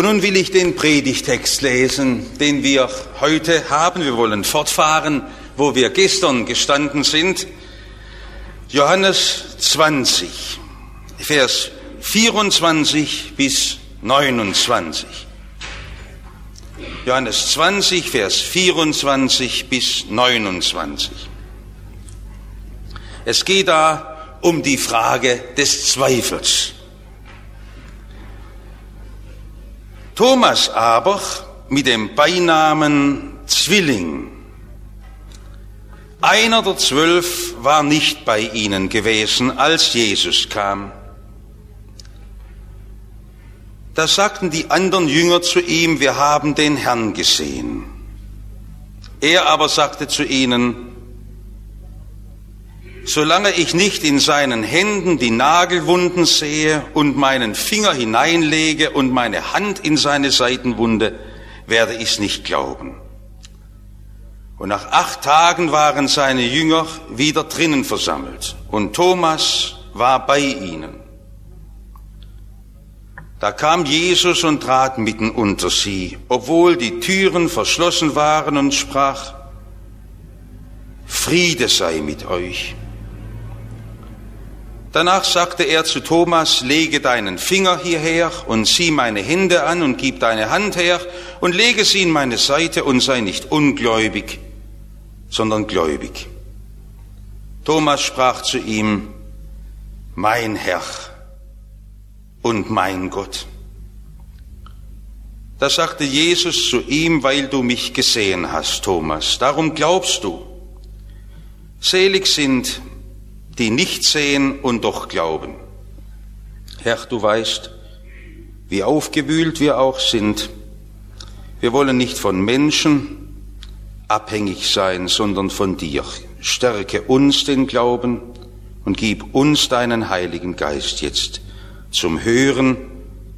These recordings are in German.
Und nun will ich den Predigtext lesen, den wir heute haben. Wir wollen fortfahren, wo wir gestern gestanden sind. Johannes 20, Vers 24 bis 29. Johannes 20, Vers 24 bis 29. Es geht da um die Frage des Zweifels. Thomas aber mit dem Beinamen Zwilling. Einer der zwölf war nicht bei ihnen gewesen, als Jesus kam. Da sagten die anderen Jünger zu ihm, wir haben den Herrn gesehen. Er aber sagte zu ihnen, solange ich nicht in seinen Händen die Nagelwunden sehe und meinen Finger hineinlege und meine Hand in seine Seitenwunde, werde ich's nicht glauben. Und nach acht Tagen waren seine Jünger wieder drinnen versammelt und Thomas war bei ihnen. Da kam Jesus und trat mitten unter sie, obwohl die Türen verschlossen waren und sprach, Friede sei mit euch. Danach sagte er zu Thomas, lege deinen Finger hierher und sieh meine Hände an und gib deine Hand her und lege sie in meine Seite und sei nicht ungläubig, sondern gläubig. Thomas sprach zu ihm, mein Herr und mein Gott. Da sagte Jesus zu ihm, weil du mich gesehen hast, Thomas, darum glaubst du. Selig sind die nicht sehen und doch glauben. Herr, du weißt, wie aufgewühlt wir auch sind. Wir wollen nicht von Menschen abhängig sein, sondern von dir. Stärke uns den Glauben und gib uns deinen Heiligen Geist jetzt zum Hören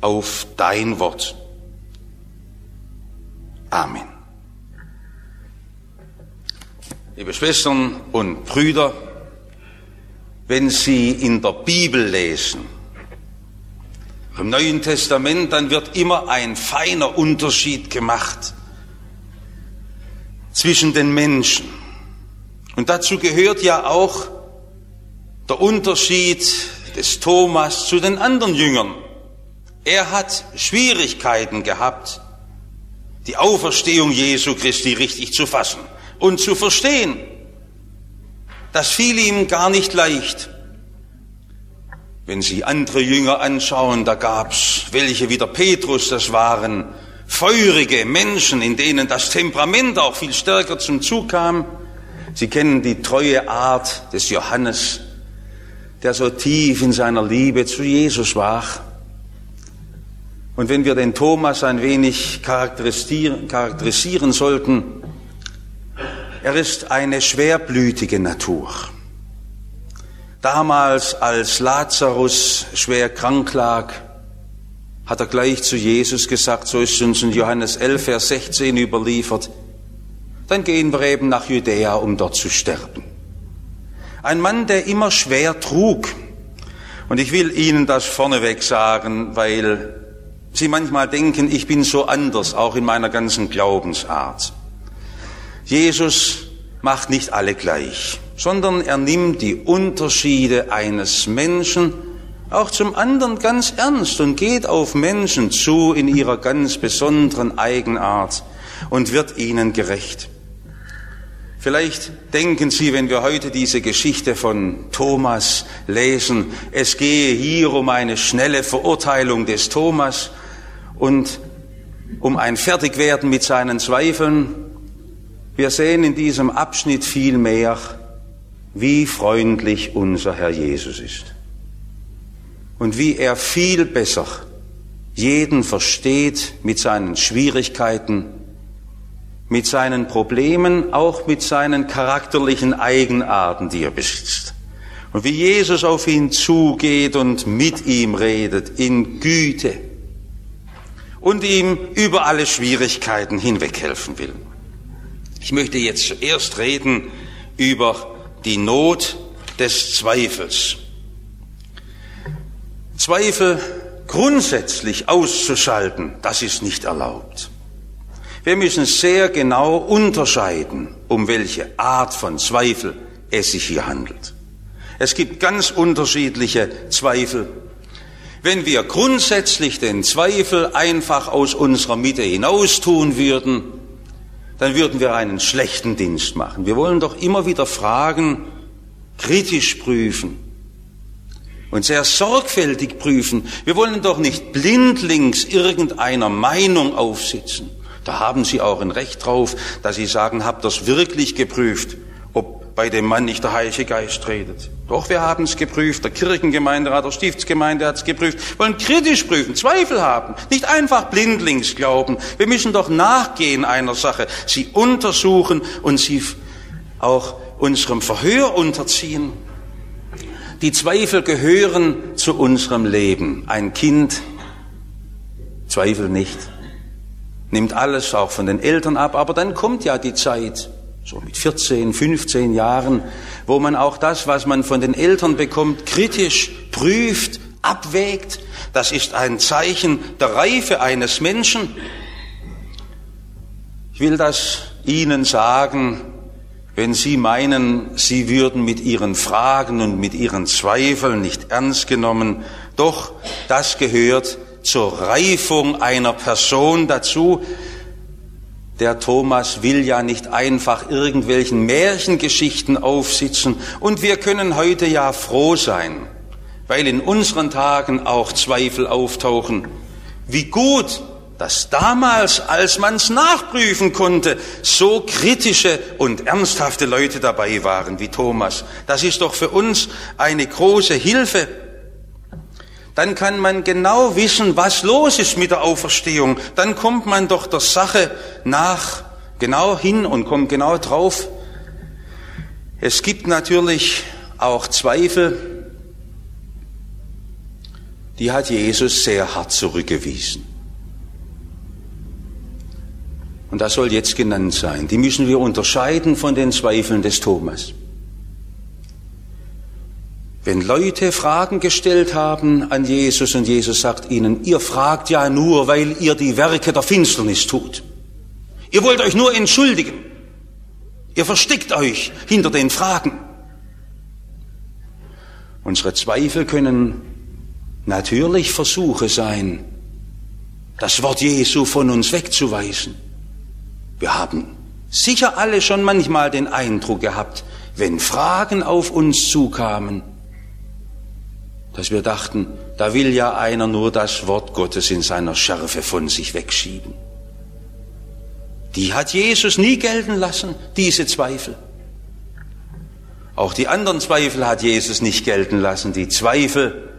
auf dein Wort. Amen. Liebe Schwestern und Brüder, wenn Sie in der Bibel lesen, im Neuen Testament, dann wird immer ein feiner Unterschied gemacht zwischen den Menschen. Und dazu gehört ja auch der Unterschied des Thomas zu den anderen Jüngern. Er hat Schwierigkeiten gehabt, die Auferstehung Jesu Christi richtig zu fassen und zu verstehen. Das fiel ihm gar nicht leicht. Wenn Sie andere Jünger anschauen, da gab's welche wie der Petrus, das waren feurige Menschen, in denen das Temperament auch viel stärker zum Zug kam. Sie kennen die treue Art des Johannes, der so tief in seiner Liebe zu Jesus war. Und wenn wir den Thomas ein wenig charakterisieren, charakterisieren sollten, er ist eine schwerblütige Natur. Damals, als Lazarus schwer krank lag, hat er gleich zu Jesus gesagt, so ist uns in Johannes 11, Vers 16 überliefert, dann gehen wir eben nach Judäa, um dort zu sterben. Ein Mann, der immer schwer trug. Und ich will Ihnen das vorneweg sagen, weil Sie manchmal denken, ich bin so anders, auch in meiner ganzen Glaubensart. Jesus macht nicht alle gleich, sondern er nimmt die Unterschiede eines Menschen auch zum anderen ganz ernst und geht auf Menschen zu in ihrer ganz besonderen Eigenart und wird ihnen gerecht. Vielleicht denken Sie, wenn wir heute diese Geschichte von Thomas lesen, es gehe hier um eine schnelle Verurteilung des Thomas und um ein Fertigwerden mit seinen Zweifeln. Wir sehen in diesem Abschnitt viel mehr, wie freundlich unser Herr Jesus ist und wie er viel besser jeden versteht mit seinen Schwierigkeiten, mit seinen Problemen, auch mit seinen charakterlichen Eigenarten, die er besitzt. Und wie Jesus auf ihn zugeht und mit ihm redet in Güte und ihm über alle Schwierigkeiten hinweghelfen will. Ich möchte jetzt zuerst reden über die Not des Zweifels. Zweifel grundsätzlich auszuschalten, das ist nicht erlaubt. Wir müssen sehr genau unterscheiden, um welche Art von Zweifel es sich hier handelt. Es gibt ganz unterschiedliche Zweifel. Wenn wir grundsätzlich den Zweifel einfach aus unserer Mitte hinaus tun würden, dann würden wir einen schlechten Dienst machen. Wir wollen doch immer wieder Fragen kritisch prüfen und sehr sorgfältig prüfen. Wir wollen doch nicht blindlings irgendeiner Meinung aufsitzen. Da haben Sie auch ein Recht drauf, dass Sie sagen, habt das wirklich geprüft, bei dem Mann nicht der Heilige Geist redet. Doch, wir haben es geprüft, der Kirchengemeinderat, der Stiftsgemeinde hat es geprüft. Wollen kritisch prüfen, Zweifel haben, nicht einfach blindlings glauben. Wir müssen doch nachgehen einer Sache, sie untersuchen und sie auch unserem Verhör unterziehen. Die Zweifel gehören zu unserem Leben. Ein Kind, Zweifel nicht nimmt alles auch von den Eltern ab, aber dann kommt ja die Zeit, so mit 14, 15 Jahren, wo man auch das, was man von den Eltern bekommt, kritisch prüft, abwägt. Das ist ein Zeichen der Reife eines Menschen. Ich will das Ihnen sagen, wenn Sie meinen, Sie würden mit Ihren Fragen und mit Ihren Zweifeln nicht ernst genommen, doch das gehört zur Reifung einer Person dazu. Der Thomas will ja nicht einfach irgendwelchen Märchengeschichten aufsitzen. Und wir können heute ja froh sein, weil in unseren Tagen auch Zweifel auftauchen. Wie gut, dass damals, als man es nachprüfen konnte, so kritische und ernsthafte Leute dabei waren wie Thomas. Das ist doch für uns eine große Hilfe dann kann man genau wissen, was los ist mit der Auferstehung. Dann kommt man doch der Sache nach genau hin und kommt genau drauf. Es gibt natürlich auch Zweifel, die hat Jesus sehr hart zurückgewiesen. Und das soll jetzt genannt sein. Die müssen wir unterscheiden von den Zweifeln des Thomas. Wenn Leute Fragen gestellt haben an Jesus und Jesus sagt ihnen, ihr fragt ja nur, weil ihr die Werke der Finsternis tut. Ihr wollt euch nur entschuldigen. Ihr versteckt euch hinter den Fragen. Unsere Zweifel können natürlich Versuche sein, das Wort Jesu von uns wegzuweisen. Wir haben sicher alle schon manchmal den Eindruck gehabt, wenn Fragen auf uns zukamen, dass wir dachten, da will ja einer nur das Wort Gottes in seiner Schärfe von sich wegschieben. Die hat Jesus nie gelten lassen, diese Zweifel. Auch die anderen Zweifel hat Jesus nicht gelten lassen, die Zweifel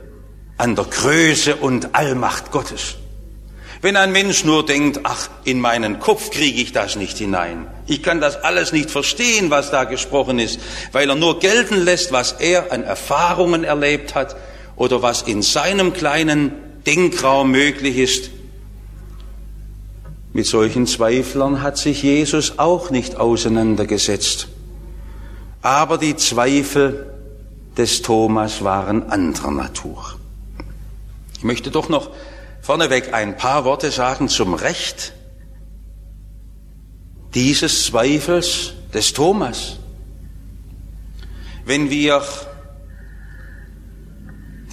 an der Größe und Allmacht Gottes. Wenn ein Mensch nur denkt, ach, in meinen Kopf kriege ich das nicht hinein, ich kann das alles nicht verstehen, was da gesprochen ist, weil er nur gelten lässt, was er an Erfahrungen erlebt hat, oder was in seinem kleinen Denkraum möglich ist. Mit solchen Zweiflern hat sich Jesus auch nicht auseinandergesetzt. Aber die Zweifel des Thomas waren anderer Natur. Ich möchte doch noch vorneweg ein paar Worte sagen zum Recht dieses Zweifels des Thomas. Wenn wir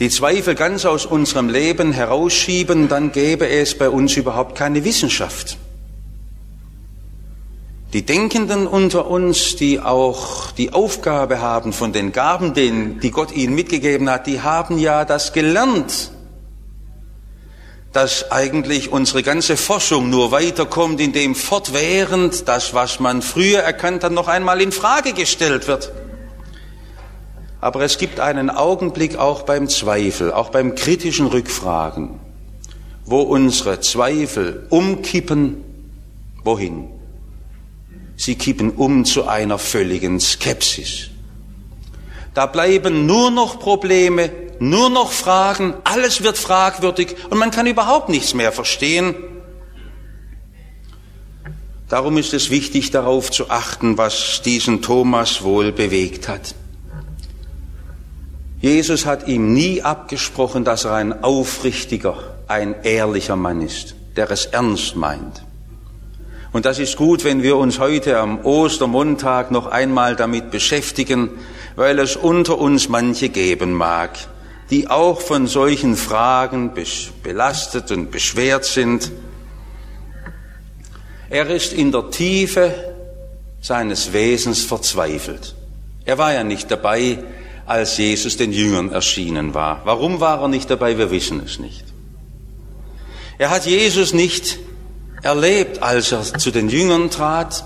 die Zweifel ganz aus unserem Leben herausschieben, dann gäbe es bei uns überhaupt keine Wissenschaft. Die Denkenden unter uns, die auch die Aufgabe haben von den Gaben, die Gott ihnen mitgegeben hat, die haben ja das gelernt, dass eigentlich unsere ganze Forschung nur weiterkommt, indem fortwährend das, was man früher erkannt hat, noch einmal in Frage gestellt wird. Aber es gibt einen Augenblick auch beim Zweifel, auch beim kritischen Rückfragen, wo unsere Zweifel umkippen. Wohin? Sie kippen um zu einer völligen Skepsis. Da bleiben nur noch Probleme, nur noch Fragen, alles wird fragwürdig und man kann überhaupt nichts mehr verstehen. Darum ist es wichtig darauf zu achten, was diesen Thomas wohl bewegt hat. Jesus hat ihm nie abgesprochen, dass er ein aufrichtiger, ein ehrlicher Mann ist, der es ernst meint. Und das ist gut, wenn wir uns heute am Ostermontag noch einmal damit beschäftigen, weil es unter uns manche geben mag, die auch von solchen Fragen belastet und beschwert sind. Er ist in der Tiefe seines Wesens verzweifelt. Er war ja nicht dabei, als Jesus den Jüngern erschienen war. Warum war er nicht dabei? Wir wissen es nicht. Er hat Jesus nicht erlebt, als er zu den Jüngern trat.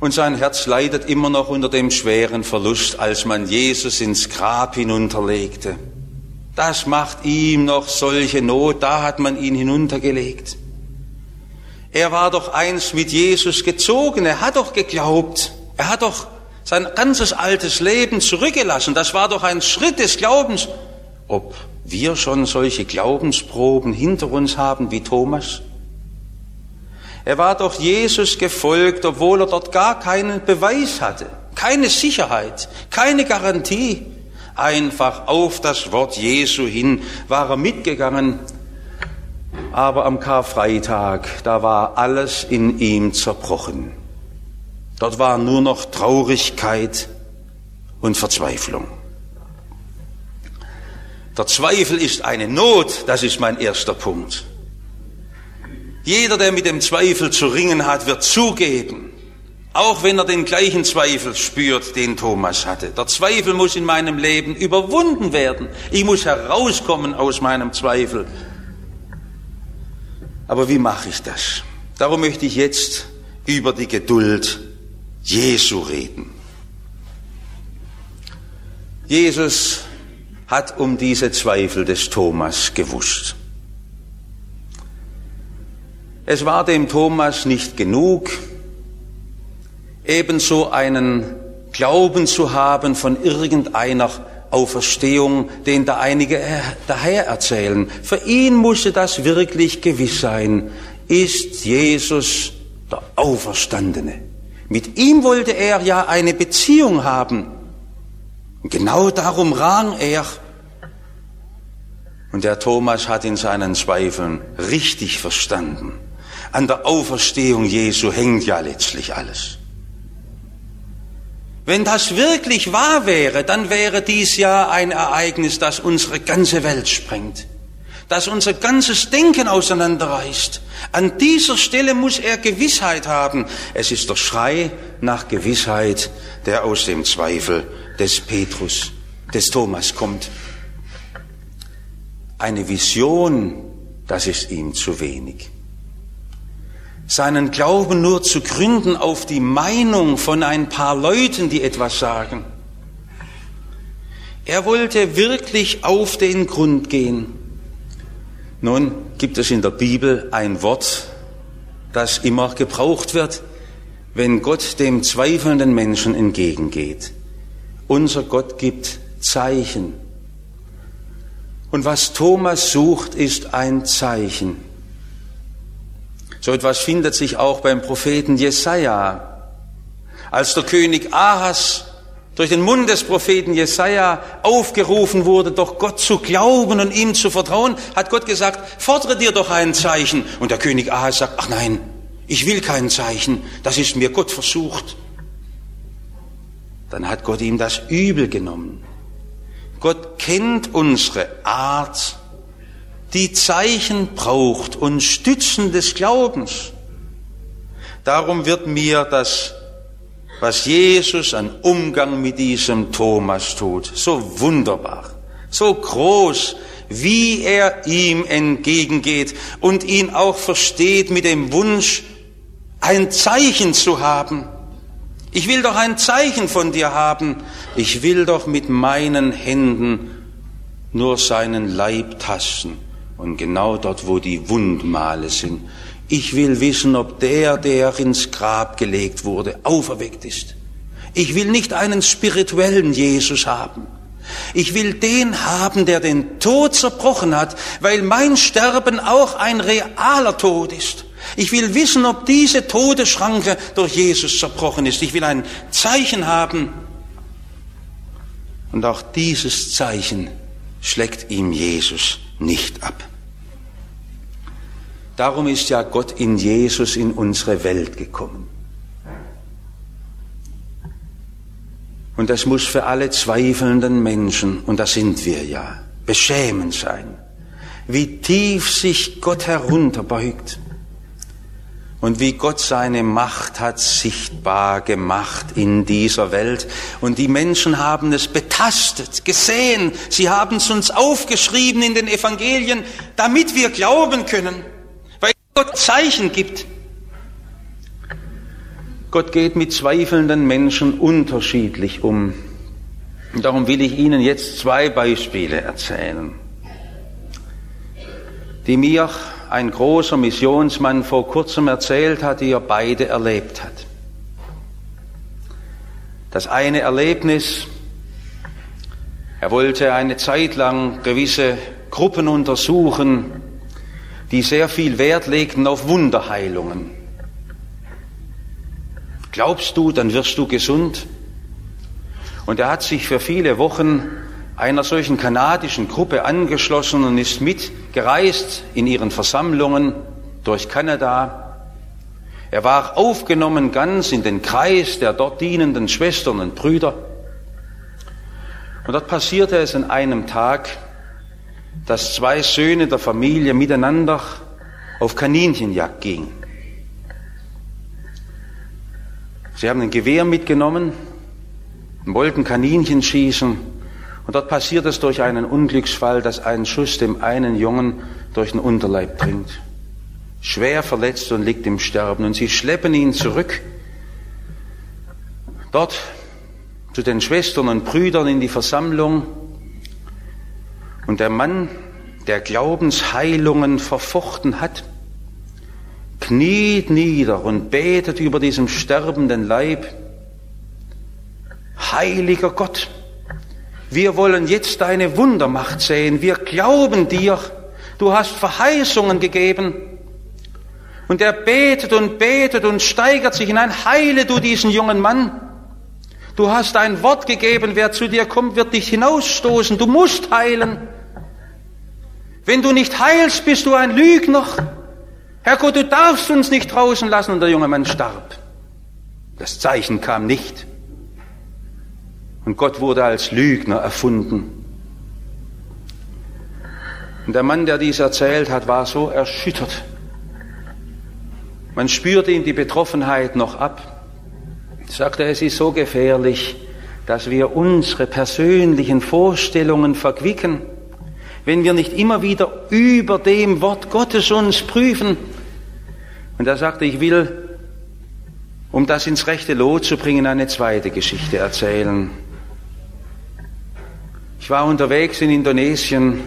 Und sein Herz leidet immer noch unter dem schweren Verlust, als man Jesus ins Grab hinunterlegte. Das macht ihm noch solche Not, da hat man ihn hinuntergelegt. Er war doch einst mit Jesus gezogen, er hat doch geglaubt, er hat doch sein ganzes altes Leben zurückgelassen. Das war doch ein Schritt des Glaubens. Ob wir schon solche Glaubensproben hinter uns haben wie Thomas? Er war doch Jesus gefolgt, obwohl er dort gar keinen Beweis hatte, keine Sicherheit, keine Garantie. Einfach auf das Wort Jesu hin war er mitgegangen. Aber am Karfreitag, da war alles in ihm zerbrochen. Dort war nur noch Traurigkeit und Verzweiflung. Der Zweifel ist eine Not, das ist mein erster Punkt. Jeder, der mit dem Zweifel zu ringen hat, wird zugeben, auch wenn er den gleichen Zweifel spürt, den Thomas hatte. Der Zweifel muss in meinem Leben überwunden werden. Ich muss herauskommen aus meinem Zweifel. Aber wie mache ich das? Darum möchte ich jetzt über die Geduld Jesu reden. Jesus hat um diese Zweifel des Thomas gewusst. Es war dem Thomas nicht genug, ebenso einen Glauben zu haben von irgendeiner Auferstehung, den da einige daher erzählen. Für ihn musste das wirklich gewiss sein. Ist Jesus der Auferstandene? Mit ihm wollte er ja eine Beziehung haben. Genau darum rang er. Und der Thomas hat in seinen Zweifeln richtig verstanden. An der Auferstehung Jesu hängt ja letztlich alles. Wenn das wirklich wahr wäre, dann wäre dies ja ein Ereignis, das unsere ganze Welt sprengt das unser ganzes Denken auseinanderreißt. An dieser Stelle muss er Gewissheit haben. Es ist der Schrei nach Gewissheit, der aus dem Zweifel des Petrus, des Thomas kommt. Eine Vision, das ist ihm zu wenig. Seinen Glauben nur zu gründen auf die Meinung von ein paar Leuten, die etwas sagen. Er wollte wirklich auf den Grund gehen. Nun gibt es in der Bibel ein Wort, das immer gebraucht wird, wenn Gott dem zweifelnden Menschen entgegengeht. Unser Gott gibt Zeichen. Und was Thomas sucht, ist ein Zeichen. So etwas findet sich auch beim Propheten Jesaja. Als der König Ahas durch den Mund des Propheten Jesaja aufgerufen wurde, doch Gott zu glauben und ihm zu vertrauen, hat Gott gesagt, fordere dir doch ein Zeichen. Und der König Ahas sagt, ach nein, ich will kein Zeichen, das ist mir Gott versucht. Dann hat Gott ihm das übel genommen. Gott kennt unsere Art, die Zeichen braucht und Stützen des Glaubens. Darum wird mir das was Jesus an Umgang mit diesem Thomas tut. So wunderbar, so groß, wie er ihm entgegengeht und ihn auch versteht mit dem Wunsch, ein Zeichen zu haben. Ich will doch ein Zeichen von dir haben. Ich will doch mit meinen Händen nur seinen Leib tasten. Und genau dort, wo die Wundmale sind, ich will wissen, ob der, der ins Grab gelegt wurde, auferweckt ist. Ich will nicht einen spirituellen Jesus haben. Ich will den haben, der den Tod zerbrochen hat, weil mein Sterben auch ein realer Tod ist. Ich will wissen, ob diese Todesschranke durch Jesus zerbrochen ist. Ich will ein Zeichen haben. Und auch dieses Zeichen schlägt ihm Jesus nicht ab. Darum ist ja Gott in Jesus in unsere Welt gekommen. Und das muss für alle zweifelnden Menschen, und das sind wir ja, beschämend sein, wie tief sich Gott herunterbeugt und wie Gott seine Macht hat sichtbar gemacht in dieser Welt. Und die Menschen haben es betastet, gesehen, sie haben es uns aufgeschrieben in den Evangelien, damit wir glauben können, Gott Zeichen gibt. Gott geht mit zweifelnden Menschen unterschiedlich um. Und darum will ich Ihnen jetzt zwei Beispiele erzählen, die mir ein großer Missionsmann vor kurzem erzählt hat, die er beide erlebt hat. Das eine Erlebnis, er wollte eine Zeit lang gewisse Gruppen untersuchen, die sehr viel Wert legten auf Wunderheilungen. Glaubst du, dann wirst du gesund? Und er hat sich für viele Wochen einer solchen kanadischen Gruppe angeschlossen und ist mitgereist in ihren Versammlungen durch Kanada. Er war aufgenommen ganz in den Kreis der dort dienenden Schwestern und Brüder. Und dort passierte es an einem Tag, dass zwei Söhne der Familie miteinander auf Kaninchenjagd gingen. Sie haben ein Gewehr mitgenommen und wollten Kaninchen schießen und dort passiert es durch einen Unglücksfall, dass ein Schuss dem einen Jungen durch den Unterleib dringt. Schwer verletzt und liegt im Sterben. Und sie schleppen ihn zurück. Dort zu den Schwestern und Brüdern in die Versammlung. Und der Mann, der Glaubensheilungen verfochten hat, kniet nieder und betet über diesem sterbenden Leib. Heiliger Gott, wir wollen jetzt deine Wundermacht sehen. Wir glauben dir. Du hast Verheißungen gegeben. Und er betet und betet und steigert sich hinein. Heile du diesen jungen Mann. Du hast ein Wort gegeben. Wer zu dir kommt, wird dich hinausstoßen. Du musst heilen. Wenn du nicht heilst, bist du ein Lügner. Herr Gott, du darfst uns nicht draußen lassen. Und der junge Mann starb. Das Zeichen kam nicht. Und Gott wurde als Lügner erfunden. Und der Mann, der dies erzählt hat, war so erschüttert. Man spürte ihm die Betroffenheit noch ab. Ich sagte, es ist so gefährlich, dass wir unsere persönlichen Vorstellungen verquicken, wenn wir nicht immer wieder über dem Wort Gottes uns prüfen. Und er sagte, ich will, um das ins rechte Lot zu bringen, eine zweite Geschichte erzählen. Ich war unterwegs in Indonesien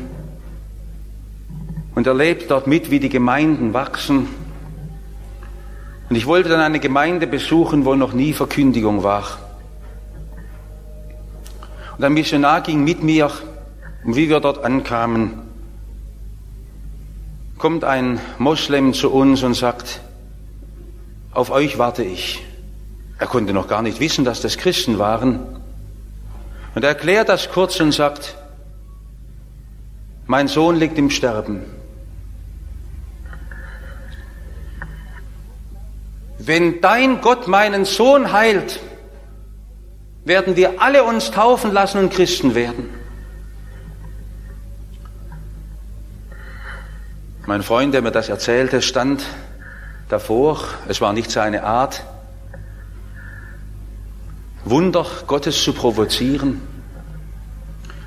und erlebte dort mit, wie die Gemeinden wachsen. Und ich wollte dann eine Gemeinde besuchen, wo noch nie Verkündigung war. Und ein Missionar ging mit mir, und wie wir dort ankamen, kommt ein Moslem zu uns und sagt, auf euch warte ich. Er konnte noch gar nicht wissen, dass das Christen waren. Und er erklärt das kurz und sagt, mein Sohn liegt im Sterben. Wenn dein Gott meinen Sohn heilt, werden wir alle uns taufen lassen und Christen werden. Mein Freund, der mir das erzählte, stand davor. Es war nicht seine Art, Wunder Gottes zu provozieren.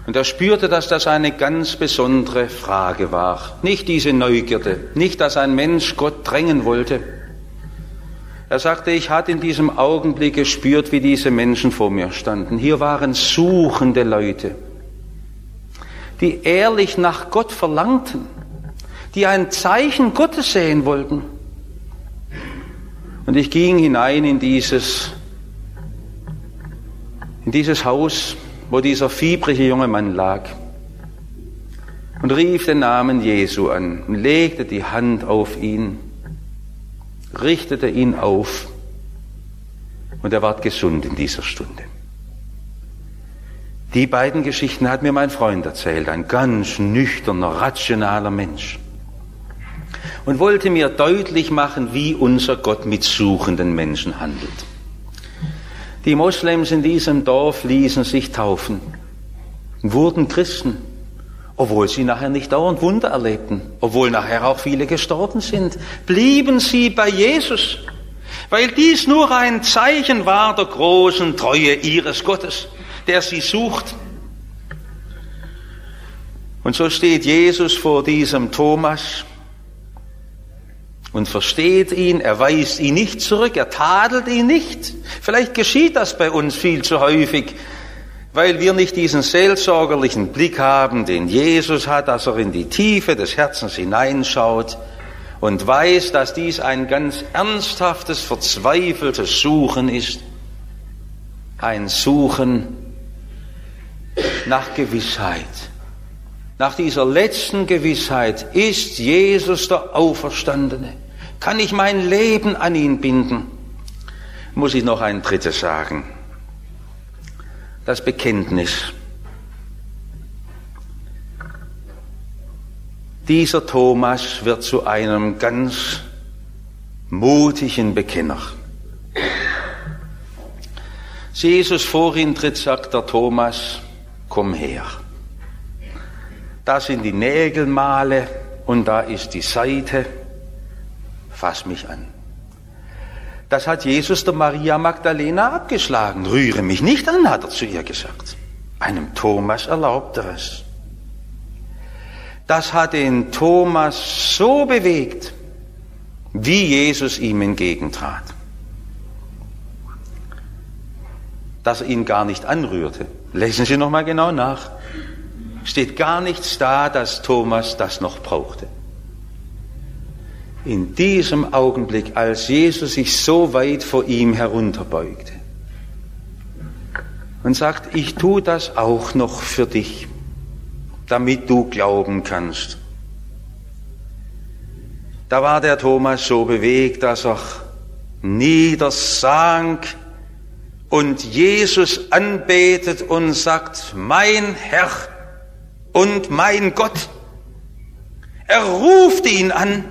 Und er spürte, dass das eine ganz besondere Frage war. Nicht diese Neugierde, nicht, dass ein Mensch Gott drängen wollte. Er sagte, ich hatte in diesem Augenblick gespürt, wie diese Menschen vor mir standen. Hier waren suchende Leute, die ehrlich nach Gott verlangten, die ein Zeichen Gottes sehen wollten. Und ich ging hinein in dieses in dieses Haus, wo dieser fiebrige junge Mann lag und rief den Namen Jesu an und legte die Hand auf ihn, richtete ihn auf und er ward gesund in dieser Stunde. Die beiden Geschichten hat mir mein Freund erzählt, ein ganz nüchterner, rationaler Mensch. Und wollte mir deutlich machen, wie unser Gott mit suchenden Menschen handelt. Die Moslems in diesem Dorf ließen sich taufen, wurden Christen, obwohl sie nachher nicht dauernd Wunder erlebten, obwohl nachher auch viele gestorben sind, blieben sie bei Jesus, weil dies nur ein Zeichen war der großen Treue ihres Gottes, der sie sucht. Und so steht Jesus vor diesem Thomas und versteht ihn, er weist ihn nicht zurück, er tadelt ihn nicht. Vielleicht geschieht das bei uns viel zu häufig, weil wir nicht diesen seelsorgerlichen Blick haben, den Jesus hat, dass er in die Tiefe des Herzens hineinschaut und weiß, dass dies ein ganz ernsthaftes, verzweifeltes Suchen ist. Ein Suchen nach Gewissheit. Nach dieser letzten Gewissheit ist Jesus der Auferstandene. Kann ich mein Leben an ihn binden? Muss ich noch ein drittes sagen das Bekenntnis. Dieser Thomas wird zu einem ganz mutigen Bekenner. Jesus vor ihn tritt, sagt der Thomas, komm her. Da sind die Nägelmale und da ist die Seite, fass mich an. Das hat Jesus der Maria Magdalena abgeschlagen. Rühre mich nicht an, hat er zu ihr gesagt. Einem Thomas erlaubt er es. Das hat den Thomas so bewegt, wie Jesus ihm entgegentrat, dass er ihn gar nicht anrührte. Lesen Sie noch mal genau nach. Steht gar nichts da, dass Thomas das noch brauchte in diesem Augenblick, als Jesus sich so weit vor ihm herunterbeugte und sagt, ich tue das auch noch für dich, damit du glauben kannst. Da war der Thomas so bewegt, dass er niedersank und Jesus anbetet und sagt, mein Herr und mein Gott. Er ruft ihn an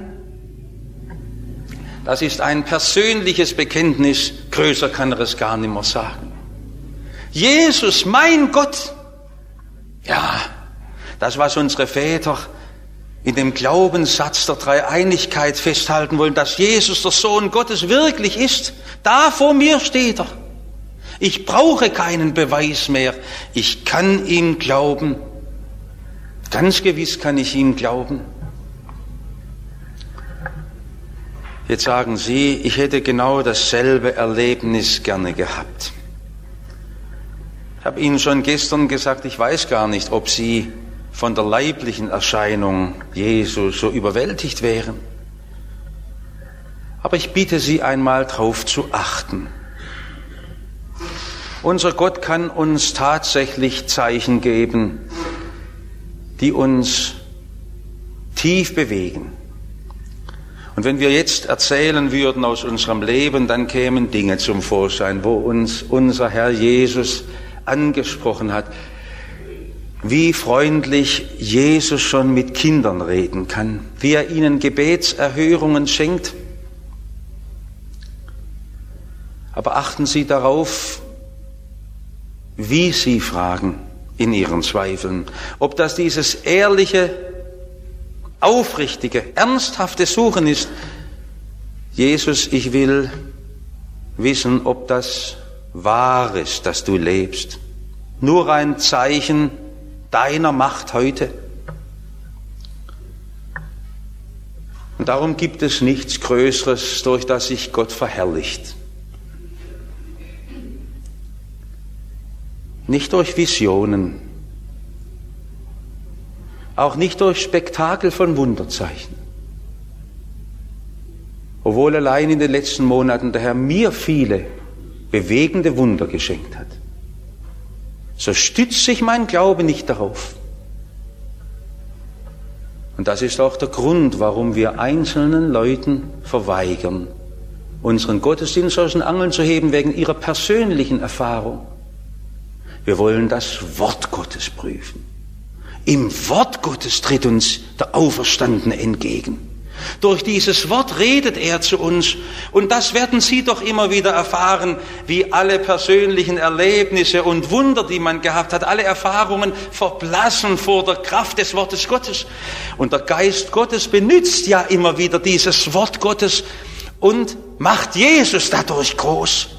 das ist ein persönliches Bekenntnis, größer kann er es gar nicht mehr sagen. Jesus, mein Gott. Ja, das, was unsere Väter in dem Glaubenssatz der Dreieinigkeit festhalten wollen, dass Jesus der Sohn Gottes wirklich ist, da vor mir steht er. Ich brauche keinen Beweis mehr. Ich kann ihm glauben. Ganz gewiss kann ich ihm glauben. Jetzt sagen Sie, ich hätte genau dasselbe Erlebnis gerne gehabt. Ich habe Ihnen schon gestern gesagt, ich weiß gar nicht, ob Sie von der leiblichen Erscheinung Jesu so überwältigt wären. Aber ich bitte Sie einmal darauf zu achten. Unser Gott kann uns tatsächlich Zeichen geben, die uns tief bewegen und wenn wir jetzt erzählen würden aus unserem Leben, dann kämen Dinge zum Vorschein, wo uns unser Herr Jesus angesprochen hat, wie freundlich Jesus schon mit Kindern reden kann, wie er ihnen Gebetserhörungen schenkt. Aber achten Sie darauf, wie Sie fragen in Ihren Zweifeln, ob das dieses ehrliche aufrichtige, ernsthafte Suchen ist, Jesus, ich will wissen, ob das wahr ist, dass du lebst. Nur ein Zeichen deiner Macht heute. Und darum gibt es nichts Größeres, durch das sich Gott verherrlicht. Nicht durch Visionen, auch nicht durch Spektakel von Wunderzeichen. Obwohl allein in den letzten Monaten der Herr mir viele bewegende Wunder geschenkt hat. So stützt sich mein Glaube nicht darauf. Und das ist auch der Grund, warum wir einzelnen Leuten verweigern, unseren Gottesdienst aus den Angeln zu heben wegen ihrer persönlichen Erfahrung. Wir wollen das Wort Gottes prüfen. Im Wort Gottes tritt uns der Auferstandene entgegen. Durch dieses Wort redet er zu uns und das werden Sie doch immer wieder erfahren, wie alle persönlichen Erlebnisse und Wunder, die man gehabt hat, alle Erfahrungen verblassen vor der Kraft des Wortes Gottes. Und der Geist Gottes benützt ja immer wieder dieses Wort Gottes und macht Jesus dadurch groß.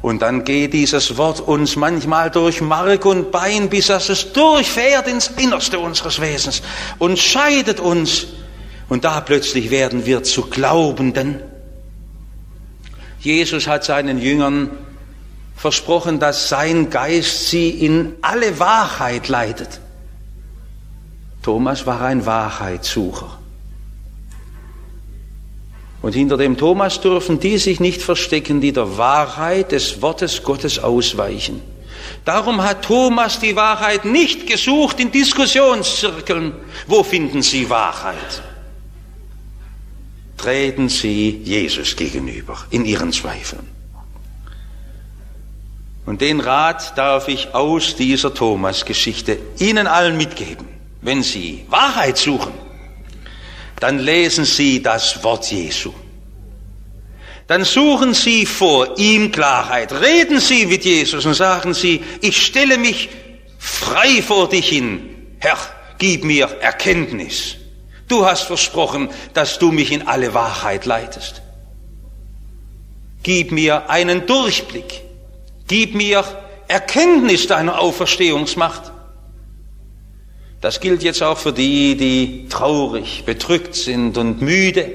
Und dann geht dieses Wort uns manchmal durch Mark und Bein, bis es durchfährt ins Innerste unseres Wesens und scheidet uns und da plötzlich werden wir zu Glaubenden. Jesus hat seinen Jüngern versprochen, dass sein Geist sie in alle Wahrheit leitet. Thomas war ein Wahrheitssucher. Und hinter dem Thomas dürfen die sich nicht verstecken, die der Wahrheit des Wortes Gottes ausweichen. Darum hat Thomas die Wahrheit nicht gesucht in Diskussionszirkeln. Wo finden Sie Wahrheit? treten sie Jesus gegenüber in ihren Zweifeln. Und den Rat darf ich aus dieser Thomas-Geschichte Ihnen allen mitgeben. Wenn Sie Wahrheit suchen, dann lesen Sie das Wort Jesu. Dann suchen Sie vor ihm Klarheit. Reden Sie mit Jesus und sagen Sie, ich stelle mich frei vor dich hin. Herr, gib mir Erkenntnis. Du hast versprochen, dass du mich in alle Wahrheit leitest. Gib mir einen Durchblick. Gib mir Erkenntnis deiner Auferstehungsmacht. Das gilt jetzt auch für die, die traurig, bedrückt sind und müde,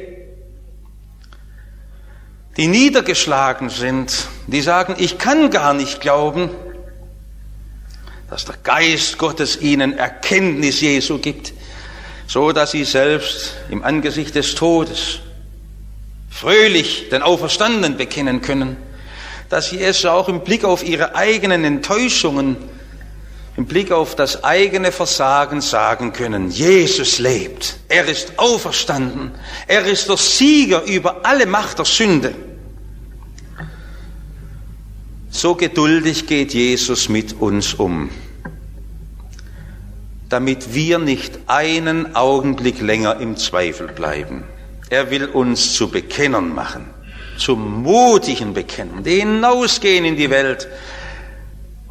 die niedergeschlagen sind, die sagen, ich kann gar nicht glauben, dass der Geist Gottes ihnen Erkenntnis Jesu gibt so dass sie selbst im Angesicht des Todes fröhlich den Auferstandenen bekennen können, dass sie es auch im Blick auf ihre eigenen Enttäuschungen, im Blick auf das eigene Versagen sagen können, Jesus lebt, er ist auferstanden, er ist der Sieger über alle Macht der Sünde. So geduldig geht Jesus mit uns um damit wir nicht einen Augenblick länger im Zweifel bleiben. Er will uns zu Bekennern machen, zu mutigen Bekennern, die hinausgehen in die Welt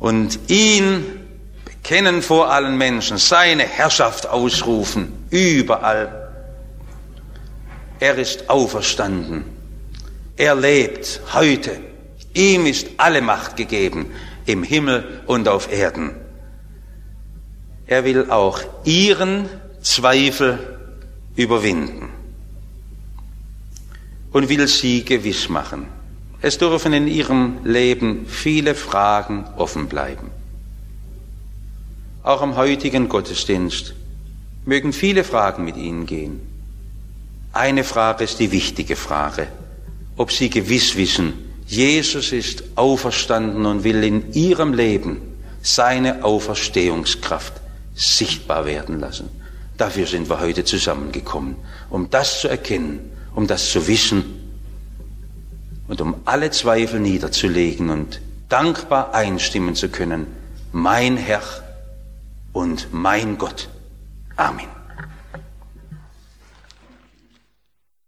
und ihn bekennen vor allen Menschen, seine Herrschaft ausrufen, überall. Er ist auferstanden. Er lebt heute. Ihm ist alle Macht gegeben im Himmel und auf Erden. Er will auch ihren Zweifel überwinden und will sie gewiss machen. Es dürfen in ihrem Leben viele Fragen offen bleiben. Auch am heutigen Gottesdienst mögen viele Fragen mit Ihnen gehen. Eine Frage ist die wichtige Frage, ob Sie gewiss wissen, Jesus ist auferstanden und will in Ihrem Leben seine Auferstehungskraft sichtbar werden lassen. Dafür sind wir heute zusammengekommen, um das zu erkennen, um das zu wissen und um alle Zweifel niederzulegen und dankbar einstimmen zu können, mein Herr und mein Gott. Amen.